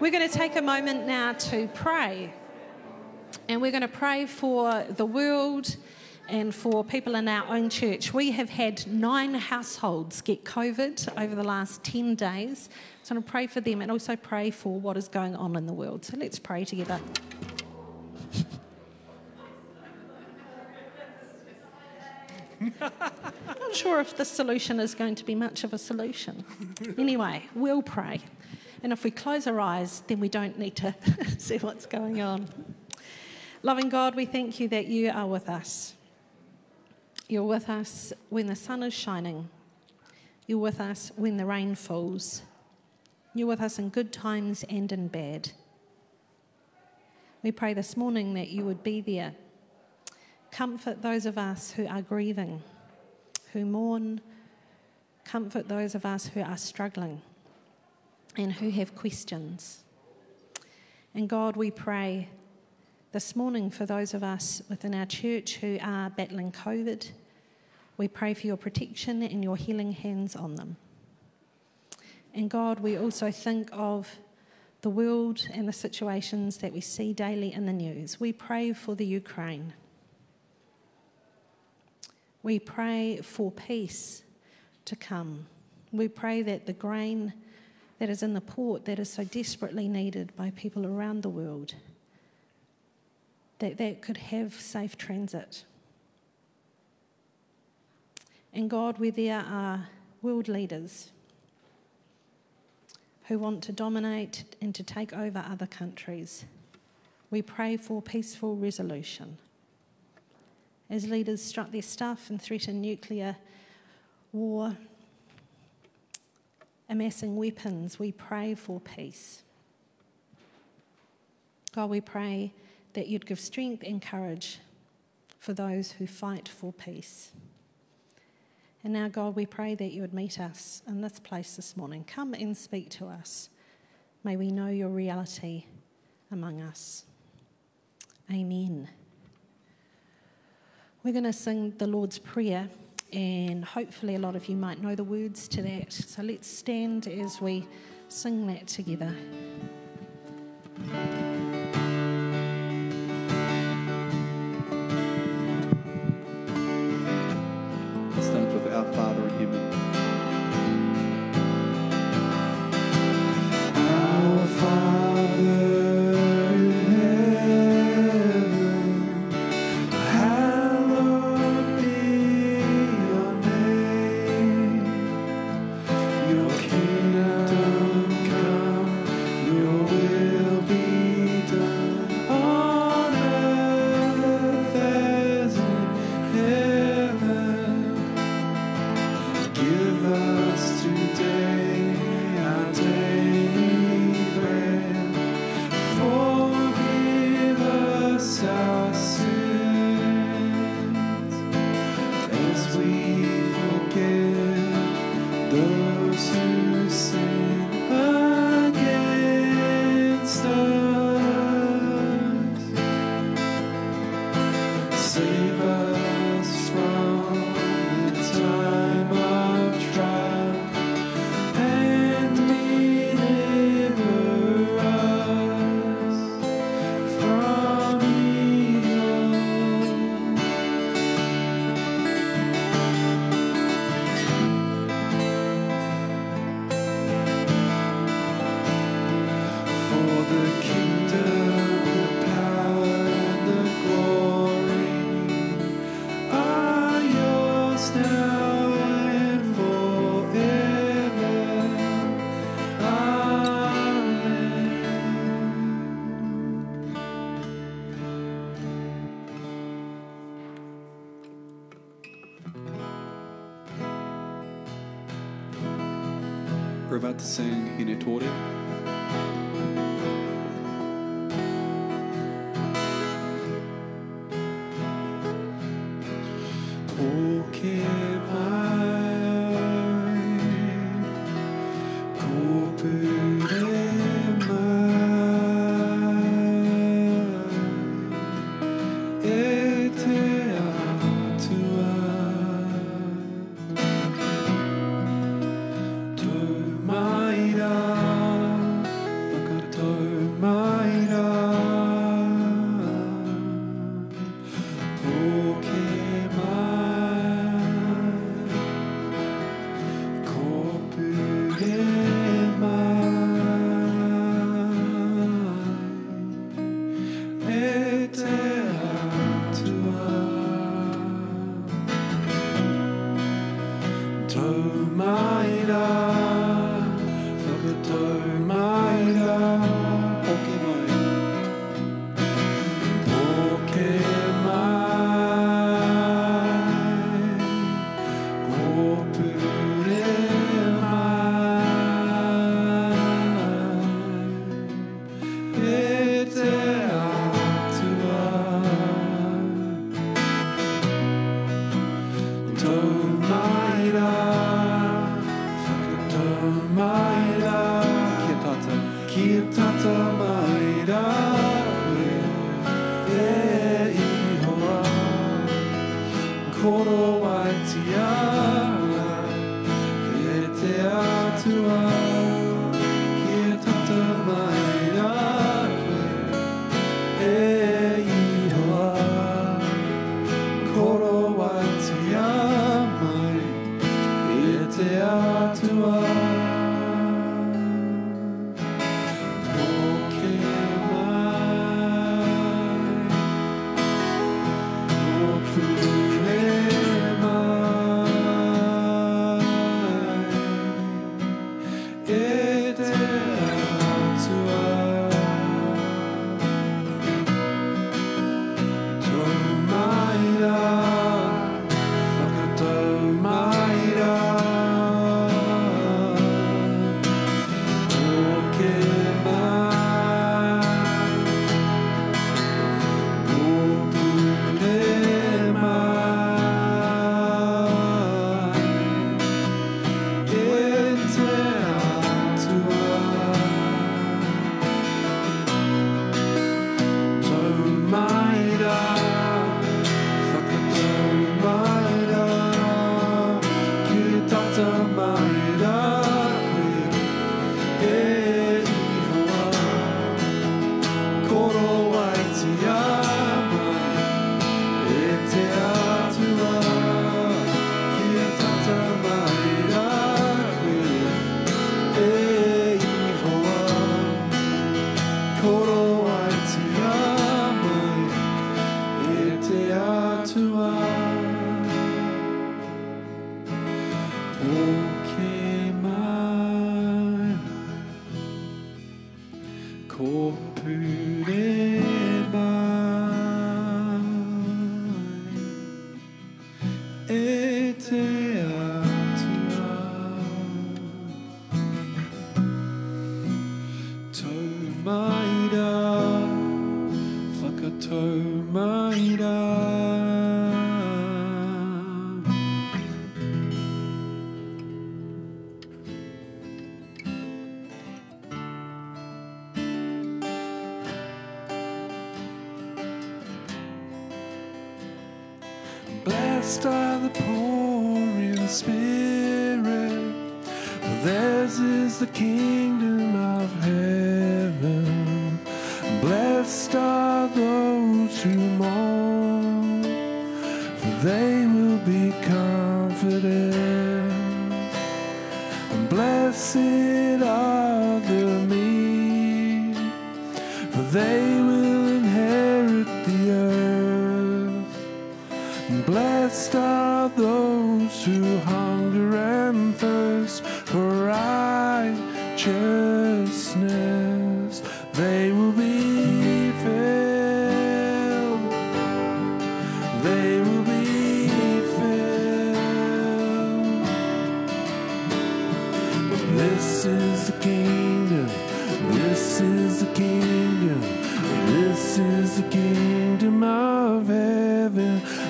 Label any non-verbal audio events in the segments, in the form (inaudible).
We're going to take a moment now to pray. And we're going to pray for the world and for people in our own church. We have had nine households get COVID over the last 10 days. So I'm going to pray for them and also pray for what is going on in the world. So let's pray together. (laughs) Not sure if the solution is going to be much of a solution. Anyway, we'll pray. And if we close our eyes, then we don't need to (laughs) see what's going on. Loving God, we thank you that you are with us. You're with us when the sun is shining. You're with us when the rain falls. You're with us in good times and in bad. We pray this morning that you would be there. Comfort those of us who are grieving, who mourn. Comfort those of us who are struggling and who have questions. And God, we pray this morning for those of us within our church who are battling COVID. We pray for your protection and your healing hands on them. And God, we also think of the world and the situations that we see daily in the news. We pray for the Ukraine. We pray for peace to come. We pray that the grain that is in the port that is so desperately needed by people around the world, that that could have safe transit. And God, where there are world leaders who want to dominate and to take over other countries, we pray for peaceful resolution. As leaders strut their stuff and threaten nuclear war, amassing weapons, we pray for peace. God, we pray that you'd give strength and courage for those who fight for peace. And now, God, we pray that you would meet us in this place this morning. Come and speak to us. May we know your reality among us. Amen. We're going to sing the Lord's Prayer and hopefully a lot of you might know the words to that. So let's stand as we sing that together. about to sing in a Torre. might I? maira whakatau maira Blessed are the poor in spirit, for theirs is the kingdom.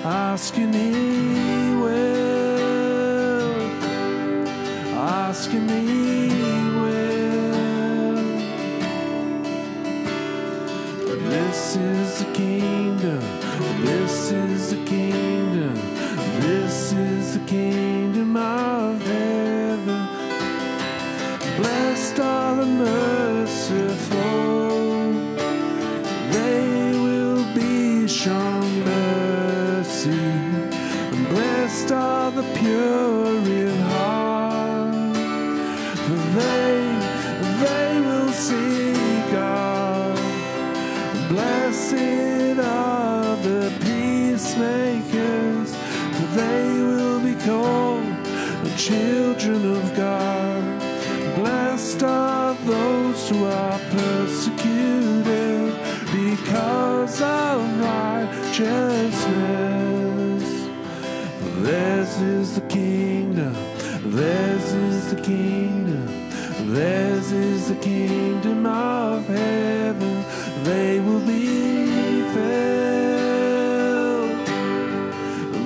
Ask me will. Ask me will. This is the key. of heaven, they will be filled.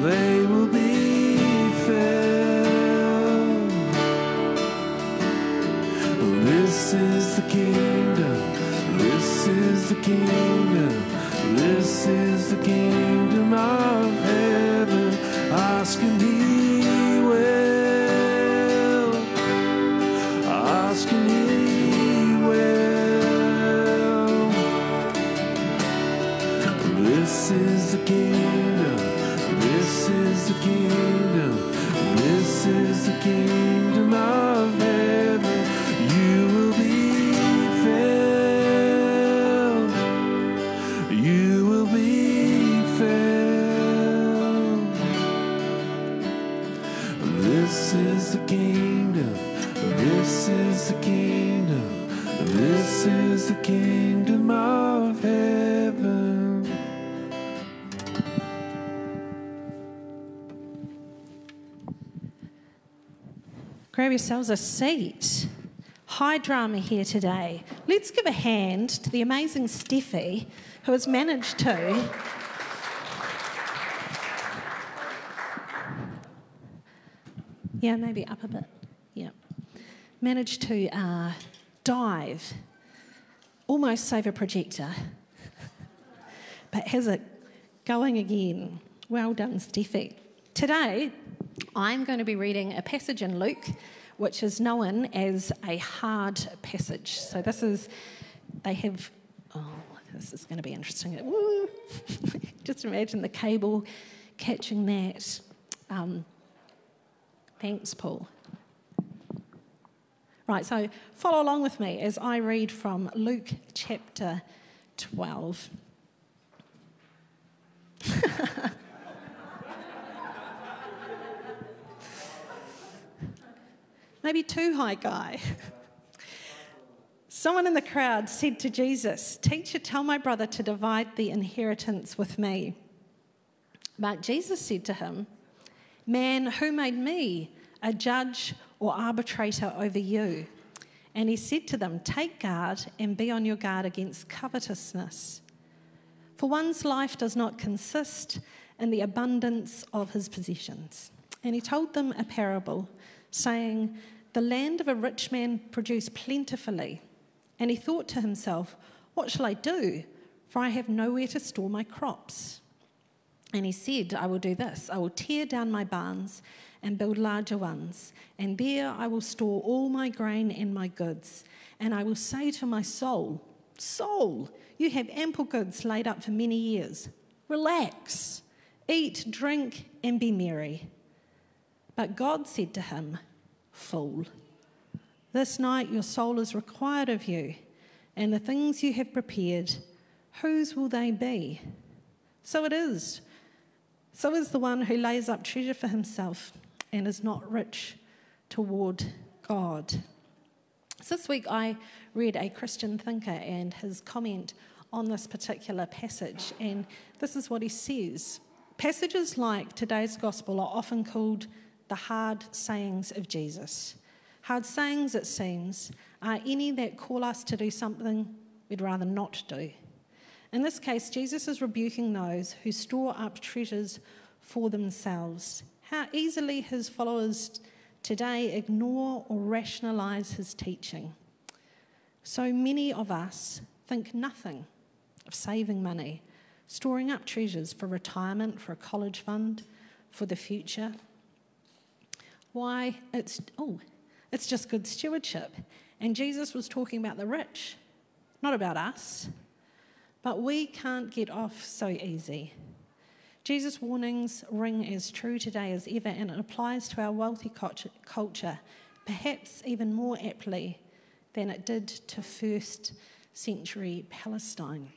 They will be filled. This is the kingdom. This is the kingdom. This is the kingdom of heaven. Asking thee. Is the kingdom. This is the kingdom of Grab yourselves a seat. High drama here today. Let's give a hand to the amazing Steffi who has managed to. Yeah, maybe up a bit. Yeah. Managed to uh, dive, almost save a projector, but has it going again. Well done, Steffi. Today, I'm going to be reading a passage in Luke, which is known as a hard passage. So this is, they have, oh, this is going to be interesting. (laughs) Just imagine the cable catching that. Um, thanks, Paul. Right, so follow along with me as I read from Luke chapter 12. Maybe too high guy. Someone in the crowd said to Jesus, Teacher, tell my brother to divide the inheritance with me. But Jesus said to him, Man, who made me a judge or arbitrator over you? And he said to them, Take guard and be on your guard against covetousness. For one's life does not consist in the abundance of his possessions. And he told them a parable, saying, The land of a rich man produced plentifully. And he thought to himself, What shall I do? For I have nowhere to store my crops. And he said, I will do this I will tear down my barns and build larger ones, and there I will store all my grain and my goods. And I will say to my soul, Soul, you have ample goods laid up for many years. Relax, eat, drink, and be merry. But God said to him, Fool, this night your soul is required of you, and the things you have prepared, whose will they be? So it is. So is the one who lays up treasure for himself and is not rich toward God. So this week I read a Christian thinker and his comment on this particular passage, and this is what he says. Passages like today's gospel are often called the hard sayings of Jesus. Hard sayings, it seems, are any that call us to do something we'd rather not do. In this case, Jesus is rebuking those who store up treasures for themselves. How easily his followers today ignore or rationalize his teaching. So many of us think nothing of saving money, storing up treasures for retirement, for a college fund, for the future. Why? It's, oh, it's just good stewardship. And Jesus was talking about the rich, not about us. But we can't get off so easy. Jesus' warnings ring as true today as ever, and it applies to our wealthy culture, perhaps even more aptly than it did to first century Palestine.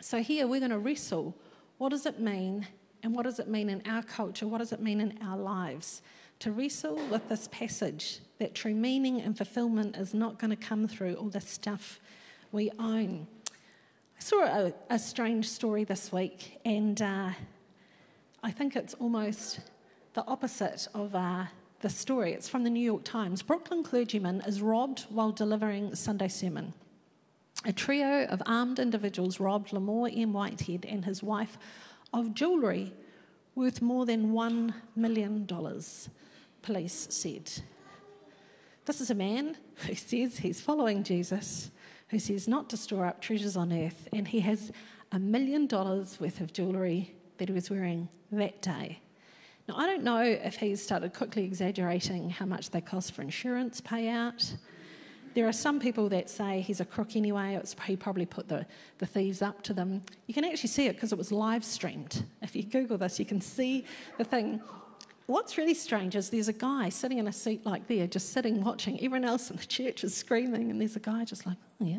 So, here we're going to wrestle what does it mean, and what does it mean in our culture? What does it mean in our lives? To wrestle with this passage that true meaning and fulfillment is not going to come through all the stuff we own. I saw a, a strange story this week, and uh, I think it's almost the opposite of uh, the story. It's from the New York Times. Brooklyn clergyman is robbed while delivering Sunday sermon. A trio of armed individuals robbed Lamor M. Whitehead and his wife of jewellery worth more than $1 million, police said. This is a man who says he's following Jesus who says not to store up treasures on earth, and he has a million dollars worth of jewellery that he was wearing that day. Now, I don't know if he started quickly exaggerating how much they cost for insurance payout. There are some people that say he's a crook anyway, he probably put the, the thieves up to them. You can actually see it because it was live streamed. If you Google this, you can see the thing. What's really strange is there's a guy sitting in a seat like there, just sitting watching. Everyone else in the church is screaming, and there's a guy just like, oh, yeah.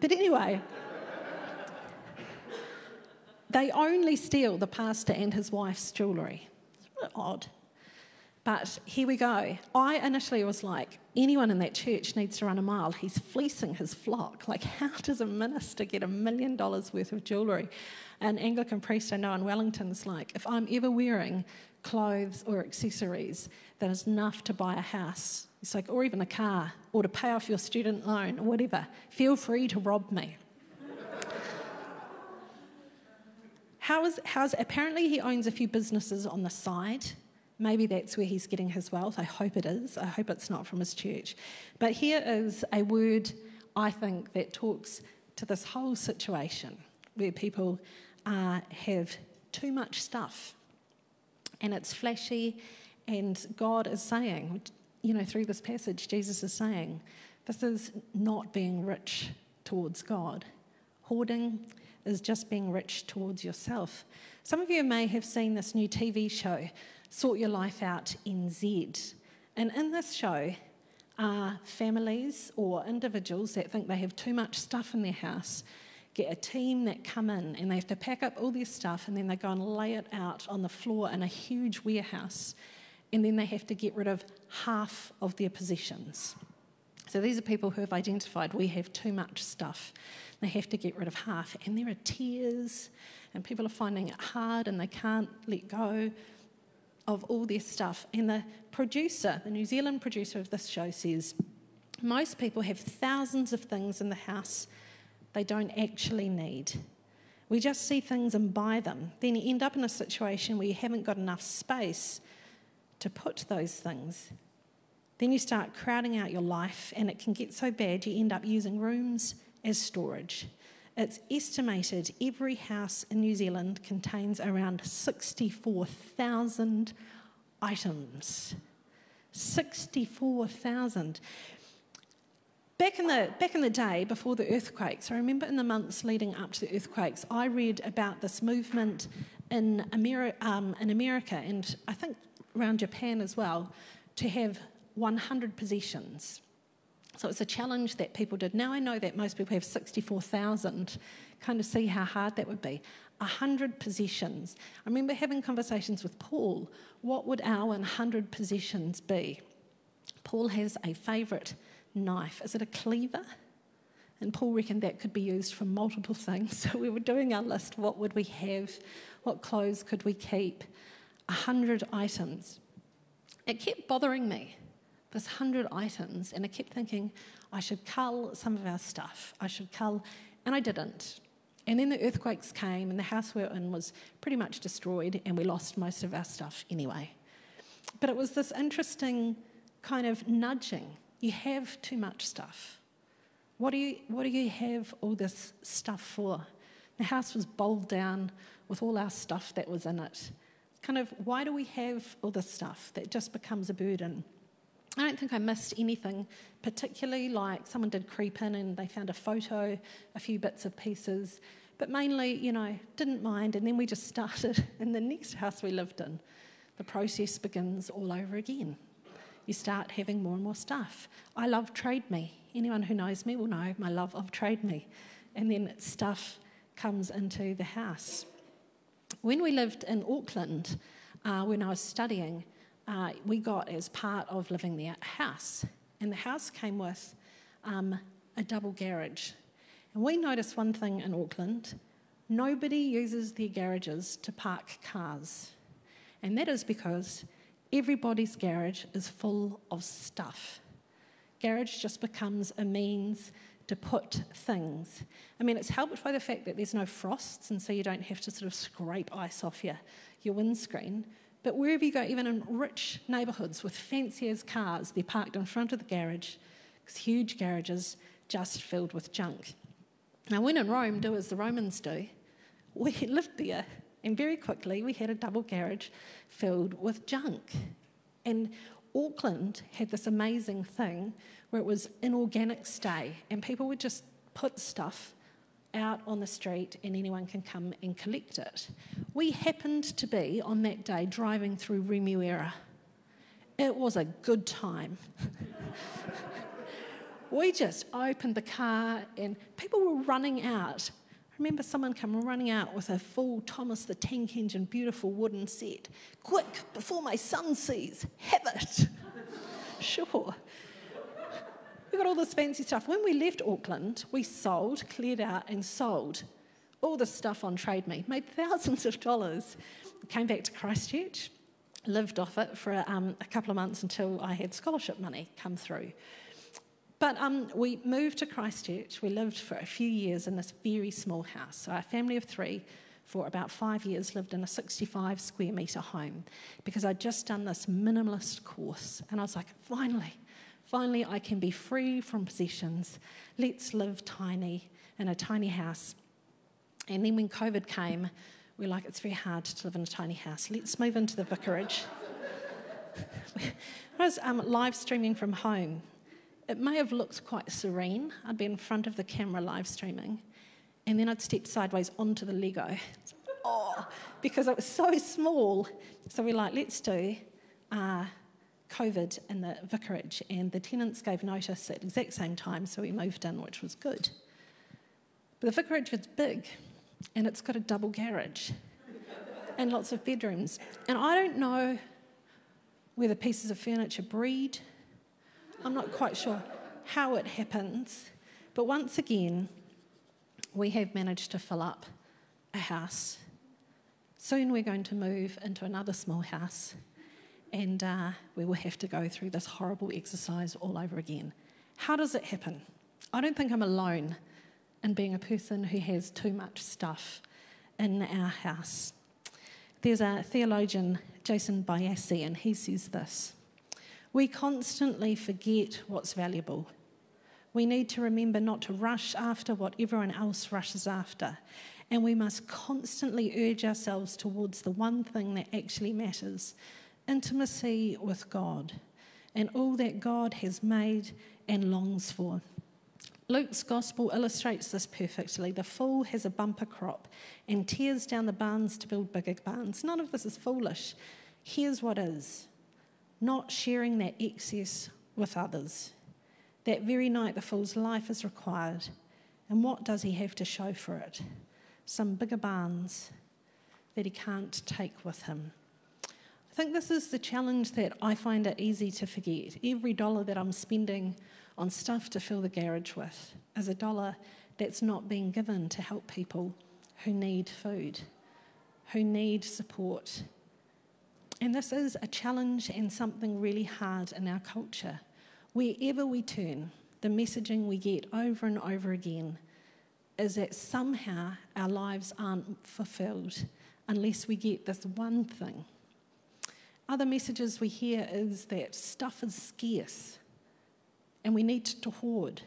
But anyway, they only steal the pastor and his wife's jewellery. It's odd. But here we go. I initially was like, anyone in that church needs to run a mile. He's fleecing his flock. Like, (laughs) how does a minister get a million dollars worth of jewellery? An Anglican priest I know in Wellington's like, if I'm ever wearing clothes or accessories that is enough to buy a house, it's like, or even a car, or to pay off your student loan, or whatever, feel free to rob me. (laughs) How is, how's, apparently, he owns a few businesses on the side Maybe that's where he's getting his wealth. I hope it is. I hope it's not from his church. But here is a word, I think, that talks to this whole situation where people uh, have too much stuff and it's flashy, and God is saying, you know, through this passage, Jesus is saying, this is not being rich towards God. Hoarding is just being rich towards yourself. Some of you may have seen this new TV show Sort Your Life Out NZ. And in this show are families or individuals that think they have too much stuff in their house get a team that come in and they have to pack up all their stuff and then they go and lay it out on the floor in a huge warehouse and then they have to get rid of half of their possessions. So these are people who have identified we have too much stuff. They have to get rid of half. And there are tears, and people are finding it hard and they can't let go of all this stuff. And the producer, the New Zealand producer of this show, says most people have thousands of things in the house they don't actually need. We just see things and buy them. Then you end up in a situation where you haven't got enough space to put those things. Then you start crowding out your life, and it can get so bad you end up using rooms as storage. It's estimated every house in New Zealand contains around 64,000 items. 64,000. Back in, the, back in the day, before the earthquakes, I remember in the months leading up to the earthquakes, I read about this movement in, Ameri- um, in America and I think around Japan as well to have 100 possessions. So it's a challenge that people did. Now I know that most people have 64,000. Kind of see how hard that would be. 100 possessions. I remember having conversations with Paul. What would our 100 possessions be? Paul has a favourite knife. Is it a cleaver? And Paul reckoned that could be used for multiple things. (laughs) So we were doing our list. What would we have? What clothes could we keep? 100 items. It kept bothering me this 100 items, and I kept thinking, I should cull some of our stuff. I should cull, and I didn't. And then the earthquakes came, and the house we were in was pretty much destroyed, and we lost most of our stuff anyway. But it was this interesting kind of nudging. You have too much stuff. What do you, what do you have all this stuff for? The house was bowled down with all our stuff that was in it. Kind of, why do we have all this stuff that just becomes a burden? I don't think I missed anything particularly, like someone did creep in and they found a photo, a few bits of pieces, but mainly, you know, didn't mind. And then we just started (laughs) in the next house we lived in. The process begins all over again. You start having more and more stuff. I love Trade Me. Anyone who knows me will know my love of Trade Me. And then stuff comes into the house. When we lived in Auckland, uh, when I was studying, uh, we got as part of living there a house. And the house came with um, a double garage. And we noticed one thing in Auckland nobody uses their garages to park cars. And that is because everybody's garage is full of stuff. Garage just becomes a means to put things. I mean, it's helped by the fact that there's no frosts, and so you don't have to sort of scrape ice off your, your windscreen. But wherever you go, even in rich neighbourhoods with fanciers cars, they're parked in front of the garage, huge garages just filled with junk. Now, when in Rome, do as the Romans do. We (laughs) lived there, and very quickly we had a double garage filled with junk. And Auckland had this amazing thing where it was an organic stay, and people would just put stuff out on the street and anyone can come and collect it. We happened to be on that day driving through Remuera. It was a good time. (laughs) we just opened the car and people were running out. I remember someone come running out with a full Thomas the Tank Engine beautiful wooden set. Quick, before my son sees, have it. (laughs) sure. We got all this fancy stuff. When we left Auckland, we sold, cleared out, and sold all this stuff on Trade Me, made thousands of dollars. Came back to Christchurch, lived off it for um, a couple of months until I had scholarship money come through. But um, we moved to Christchurch. We lived for a few years in this very small house. So, our family of three, for about five years, lived in a 65 square metre home because I'd just done this minimalist course. And I was like, finally, Finally, I can be free from possessions. Let's live tiny in a tiny house. And then when COVID came, we're like, it's very hard to live in a tiny house. Let's move into the vicarage. (laughs) I was um, live streaming from home. It may have looked quite serene. I'd be in front of the camera live streaming, and then I'd step sideways onto the Lego. Oh, because it was so small. So we're like, let's do uh, COVID in the vicarage, and the tenants gave notice at the exact same time, so we moved in, which was good. But the vicarage is big, and it's got a double garage (laughs) and lots of bedrooms. And I don't know whether pieces of furniture breed. I'm not quite sure how it happens. But once again, we have managed to fill up a house. Soon we're going to move into another small house and uh, we will have to go through this horrible exercise all over again. How does it happen? I don't think I'm alone in being a person who has too much stuff in our house. There's a theologian, Jason Biasi, and he says this We constantly forget what's valuable. We need to remember not to rush after what everyone else rushes after. And we must constantly urge ourselves towards the one thing that actually matters intimacy with God and all that God has made and longs for. Luke's gospel illustrates this perfectly. The fool has a bumper crop and tears down the barns to build bigger barns. None of this is foolish. Here's what is not sharing that excess with others. That very night, the fool's life is required. And what does he have to show for it? Some bigger barns that he can't take with him. I think this is the challenge that I find it easy to forget. Every dollar that I'm spending on stuff to fill the garage with is a dollar that's not being given to help people who need food, who need support. And this is a challenge and something really hard in our culture. Wherever we turn, the messaging we get over and over again is that somehow our lives aren't fulfilled unless we get this one thing other messages we hear is that stuff is scarce and we need to hoard,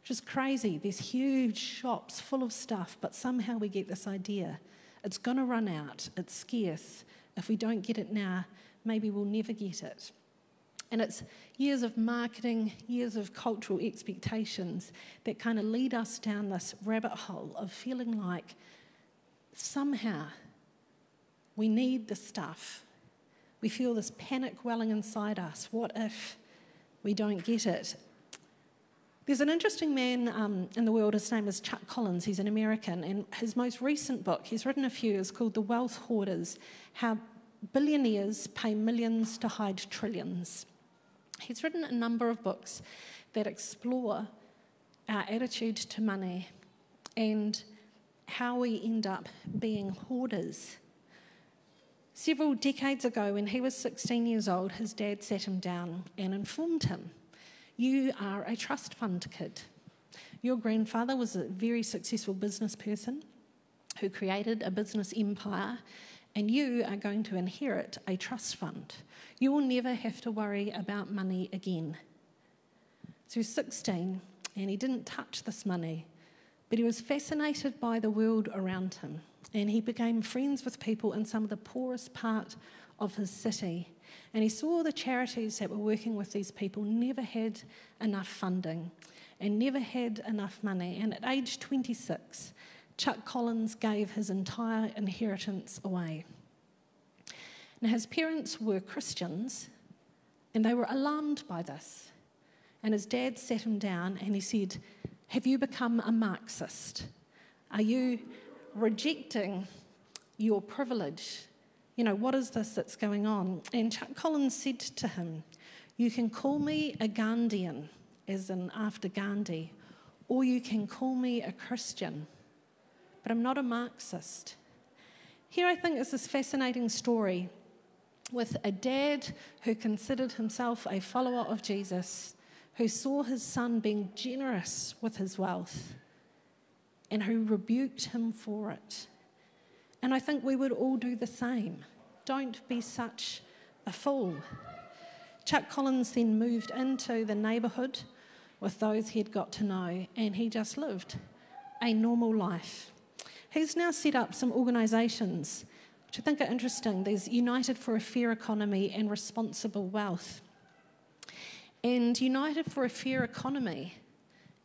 which is crazy. There's huge shops full of stuff, but somehow we get this idea it's going to run out, it's scarce. If we don't get it now, maybe we'll never get it. And it's years of marketing, years of cultural expectations that kind of lead us down this rabbit hole of feeling like somehow we need the stuff we feel this panic welling inside us. What if we don't get it? There's an interesting man um, in the world, his name is Chuck Collins, he's an American, and his most recent book, he's written a few, is called The Wealth Hoarders How Billionaires Pay Millions to Hide Trillions. He's written a number of books that explore our attitude to money and how we end up being hoarders Several decades ago, when he was 16 years old, his dad sat him down and informed him You are a trust fund kid. Your grandfather was a very successful business person who created a business empire, and you are going to inherit a trust fund. You will never have to worry about money again. So he was 16 and he didn't touch this money, but he was fascinated by the world around him. And he became friends with people in some of the poorest part of his city. And he saw the charities that were working with these people never had enough funding and never had enough money. And at age 26, Chuck Collins gave his entire inheritance away. Now, his parents were Christians, and they were alarmed by this. And his dad sat him down and he said, Have you become a Marxist? Are you rejecting your privilege? You know, what is this that's going on? And Chuck Collins said to him, You can call me a Gandhian, as in after Gandhi, or you can call me a Christian, but I'm not a Marxist. Here, I think, is this fascinating story with a dad who considered himself a follower of Jesus, who saw his son being generous with his wealth, and who rebuked him for it. And I think we would all do the same. Don't be such a fool. Chuck Collins then moved into the neighbourhood with those he'd got to know, and he just lived a normal life. He's now set up some organisations which I think are interesting. There's United for a Fair Economy and Responsible Wealth. And United for a Fair Economy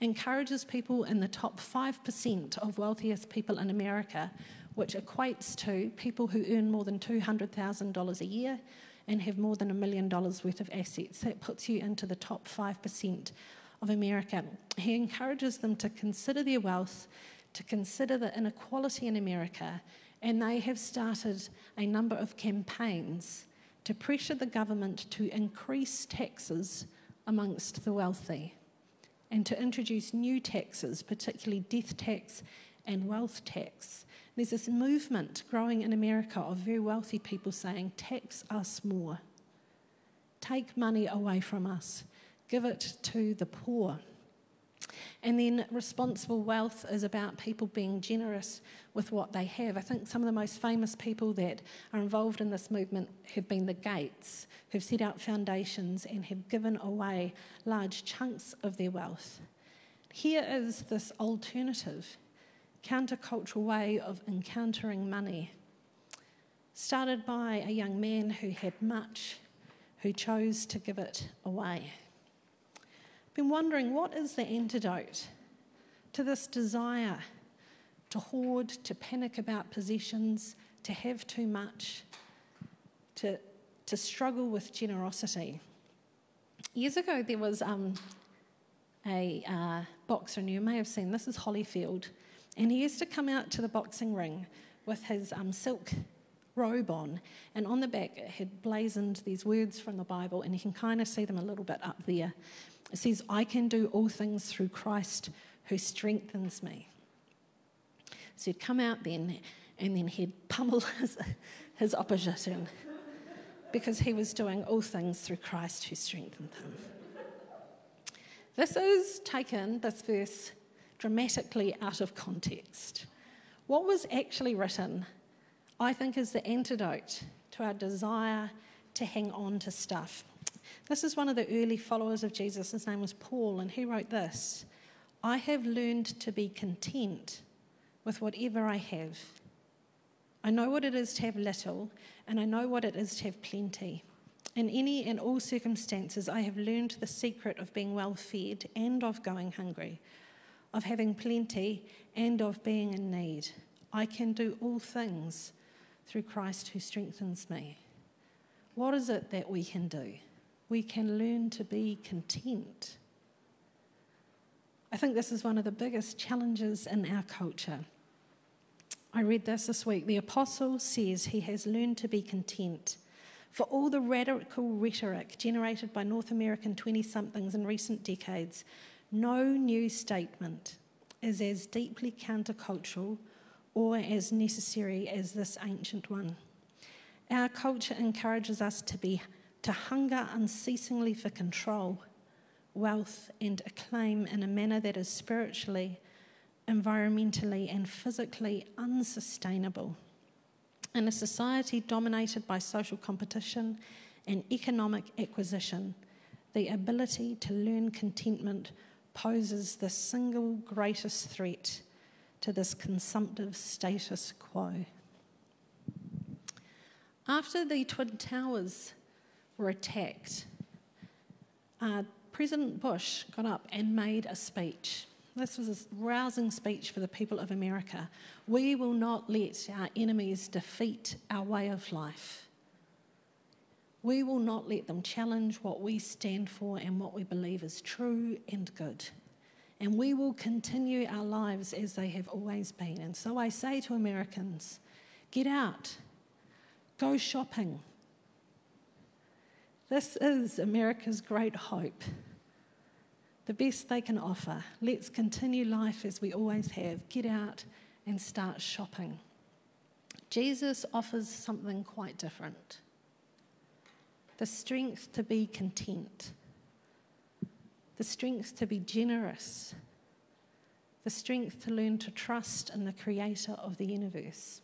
encourages people in the top 5% of wealthiest people in America, which equates to people who earn more than $200,000 a year and have more than a million dollars worth of assets. That puts you into the top 5% of America. He encourages them to consider their wealth, to consider the inequality in America, and they have started a number of campaigns to pressure the government to increase taxes amongst the wealthy and to introduce new taxes, particularly death tax and wealth tax. There's this movement growing in America of very wealthy people saying, tax us more, take money away from us, give it to the poor. And then responsible wealth is about people being generous with what they have. I think some of the most famous people that are involved in this movement have been the Gates, who've set out foundations and have given away large chunks of their wealth. Here is this alternative, countercultural way of encountering money, started by a young man who had much, who chose to give it away been wondering what is the antidote to this desire to hoard, to panic about possessions, to have too much, to, to struggle with generosity. Years ago, there was um, a uh, boxer, and you may have seen this is Holyfield, and he used to come out to the boxing ring with his um, silk robe on, and on the back it had blazoned these words from the Bible, and you can kind of see them a little bit up there. It says, I can do all things through Christ who strengthens me. So he'd come out then and then he'd (laughs) pummel his, his opposition because he was doing all things through Christ who strengthened him. This is taken, this verse, dramatically out of context. What was actually written, I think, is the antidote to our desire to hang on to stuff. This is one of the early followers of Jesus. His name was Paul, and he wrote this I have learned to be content with whatever I have. I know what it is to have little, and I know what it is to have plenty. In any and all circumstances, I have learned the secret of being well fed and of going hungry, of having plenty and of being in need. I can do all things through Christ who strengthens me. What is it that we can do? We can learn to be content. I think this is one of the biggest challenges in our culture. I read this this week. The apostle says he has learned to be content. For all the radical rhetoric generated by North American 20 somethings in recent decades, no new statement is as deeply countercultural or as necessary as this ancient one. Our culture encourages us to be to hunger unceasingly for control, wealth, and acclaim in a manner that is spiritually, environmentally, and physically unsustainable. In a society dominated by social competition and economic acquisition, the ability to learn contentment poses the single greatest threat to this consumptive status quo. After the Twin Towers were attacked, uh, President Bush got up and made a speech. This was a rousing speech for the people of America. We will not let our enemies defeat our way of life. We will not let them challenge what we stand for and what we believe is true and good. And we will continue our lives as they have always been. And so I say to Americans get out, go shopping. This is America's great hope, the best they can offer. Let's continue life as we always have. Get out and start shopping. Jesus offers something quite different the strength to be content, the strength to be generous, the strength to learn to trust in the creator of the universe.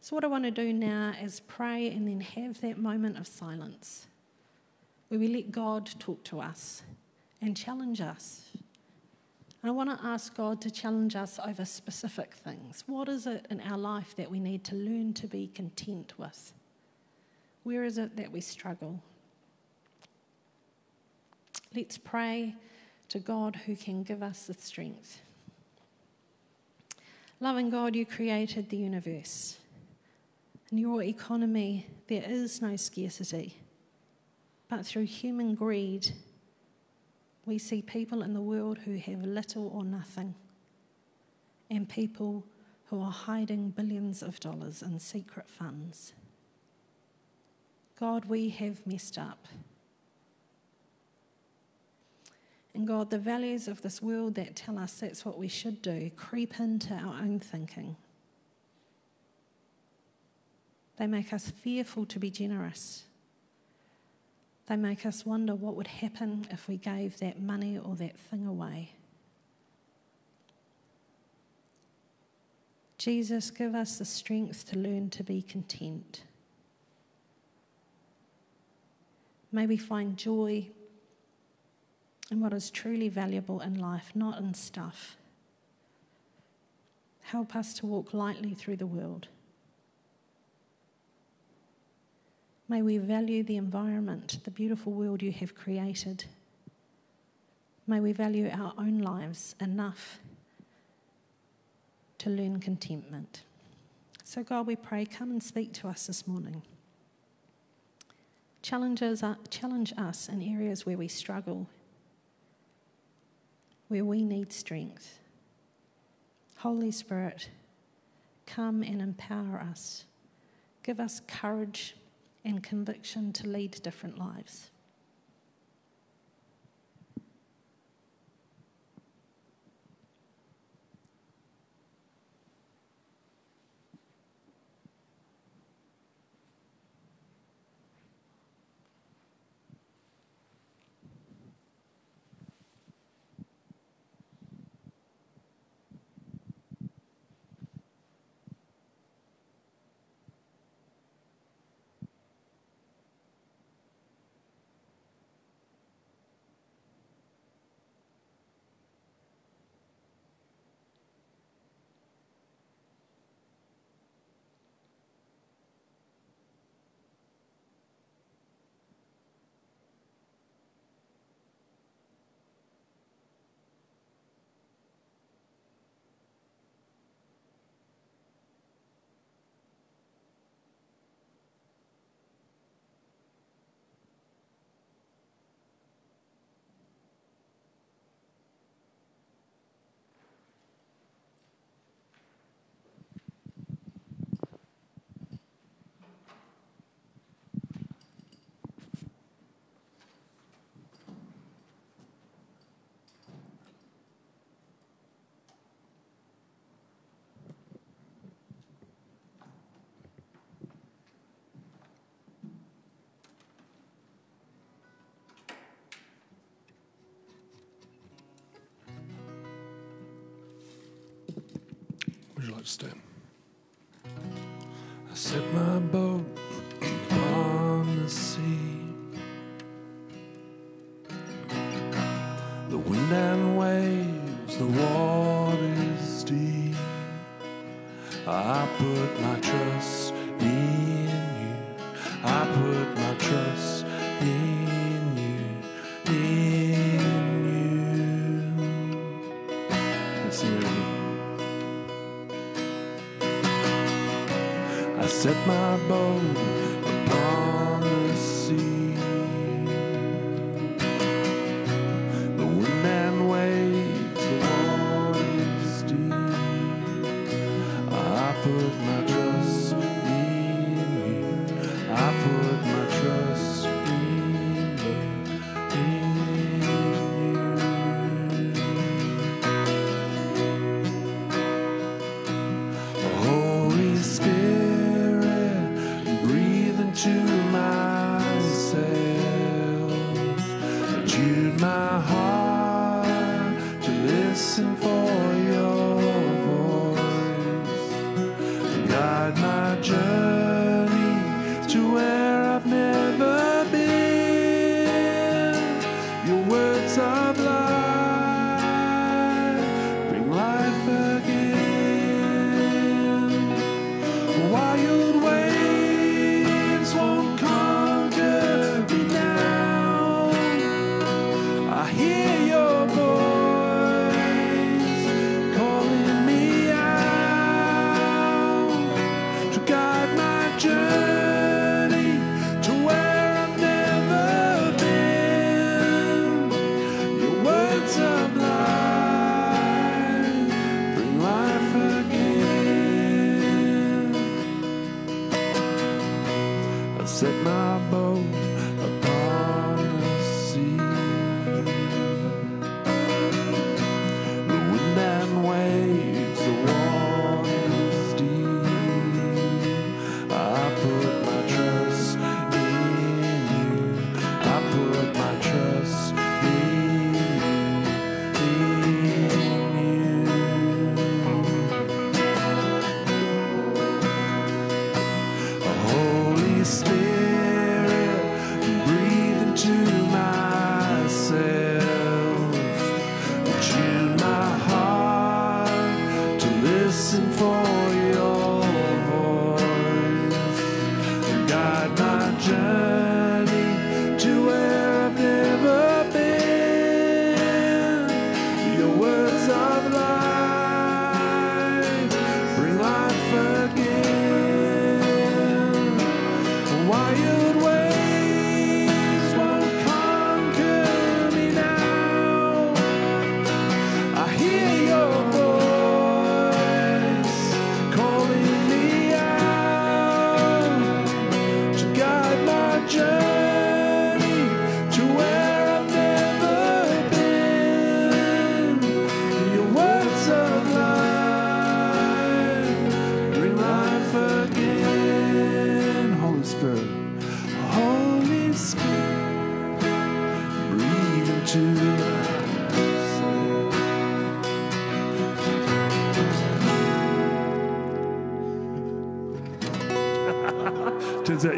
So, what I want to do now is pray and then have that moment of silence where we let God talk to us and challenge us. And I want to ask God to challenge us over specific things. What is it in our life that we need to learn to be content with? Where is it that we struggle? Let's pray to God who can give us the strength. Loving God, you created the universe. In your economy, there is no scarcity. But through human greed, we see people in the world who have little or nothing, and people who are hiding billions of dollars in secret funds. God, we have messed up. And God, the values of this world that tell us that's what we should do creep into our own thinking. They make us fearful to be generous. They make us wonder what would happen if we gave that money or that thing away. Jesus, give us the strength to learn to be content. May we find joy in what is truly valuable in life, not in stuff. Help us to walk lightly through the world. May we value the environment, the beautiful world you have created. May we value our own lives enough to learn contentment. So, God, we pray, come and speak to us this morning. Challenges, uh, challenge us in areas where we struggle, where we need strength. Holy Spirit, come and empower us. Give us courage and conviction to lead different lives. Charleston. I set my boat upon the sea. The wind and waves, the water's deep. I put my trust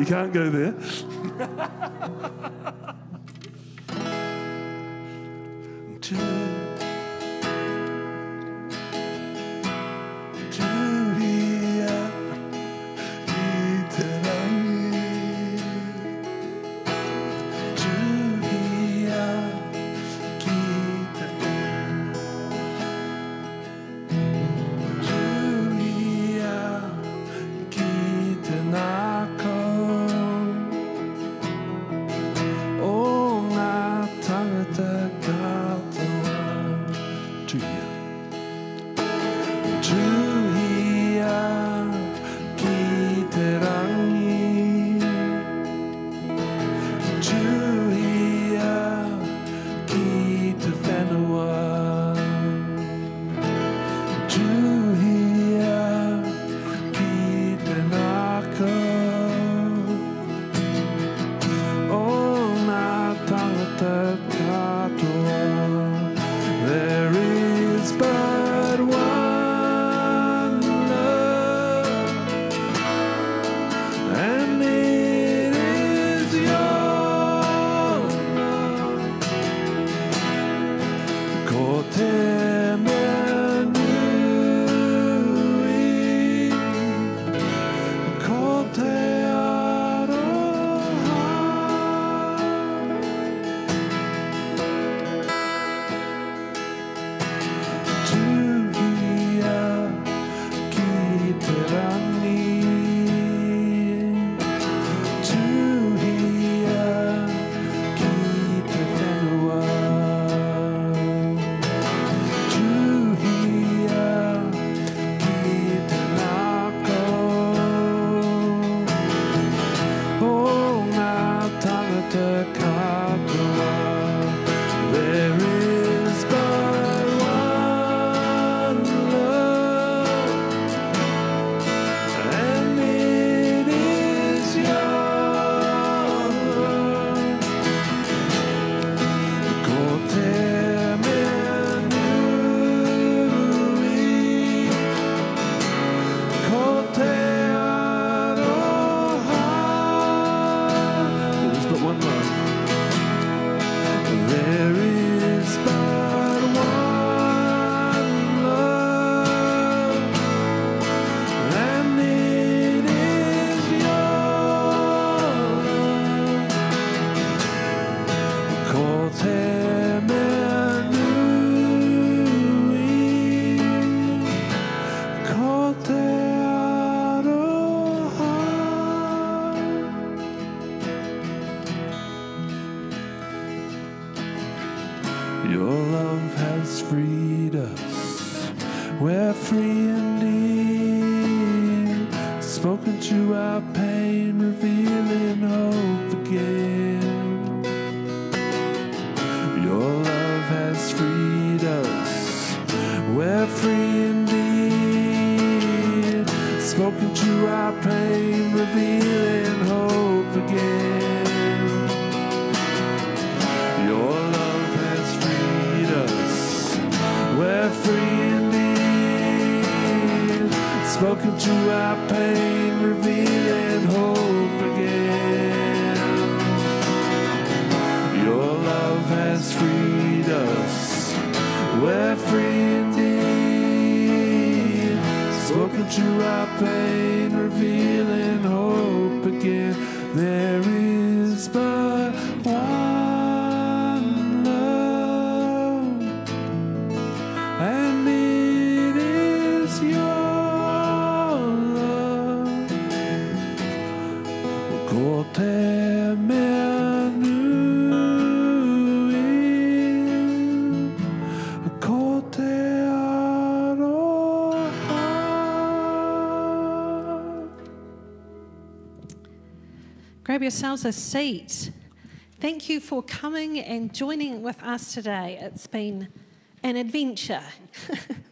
you can't go there. Spoken to our pain, revealing hope again. Your love has freed us. We're free indeed. Spoken to our pain, revealing hope again. Your love has freed us. We're free indeed. Spoken to our pain, Grab yourselves a seat. Thank you for coming and joining with us today. It's been an adventure. (laughs)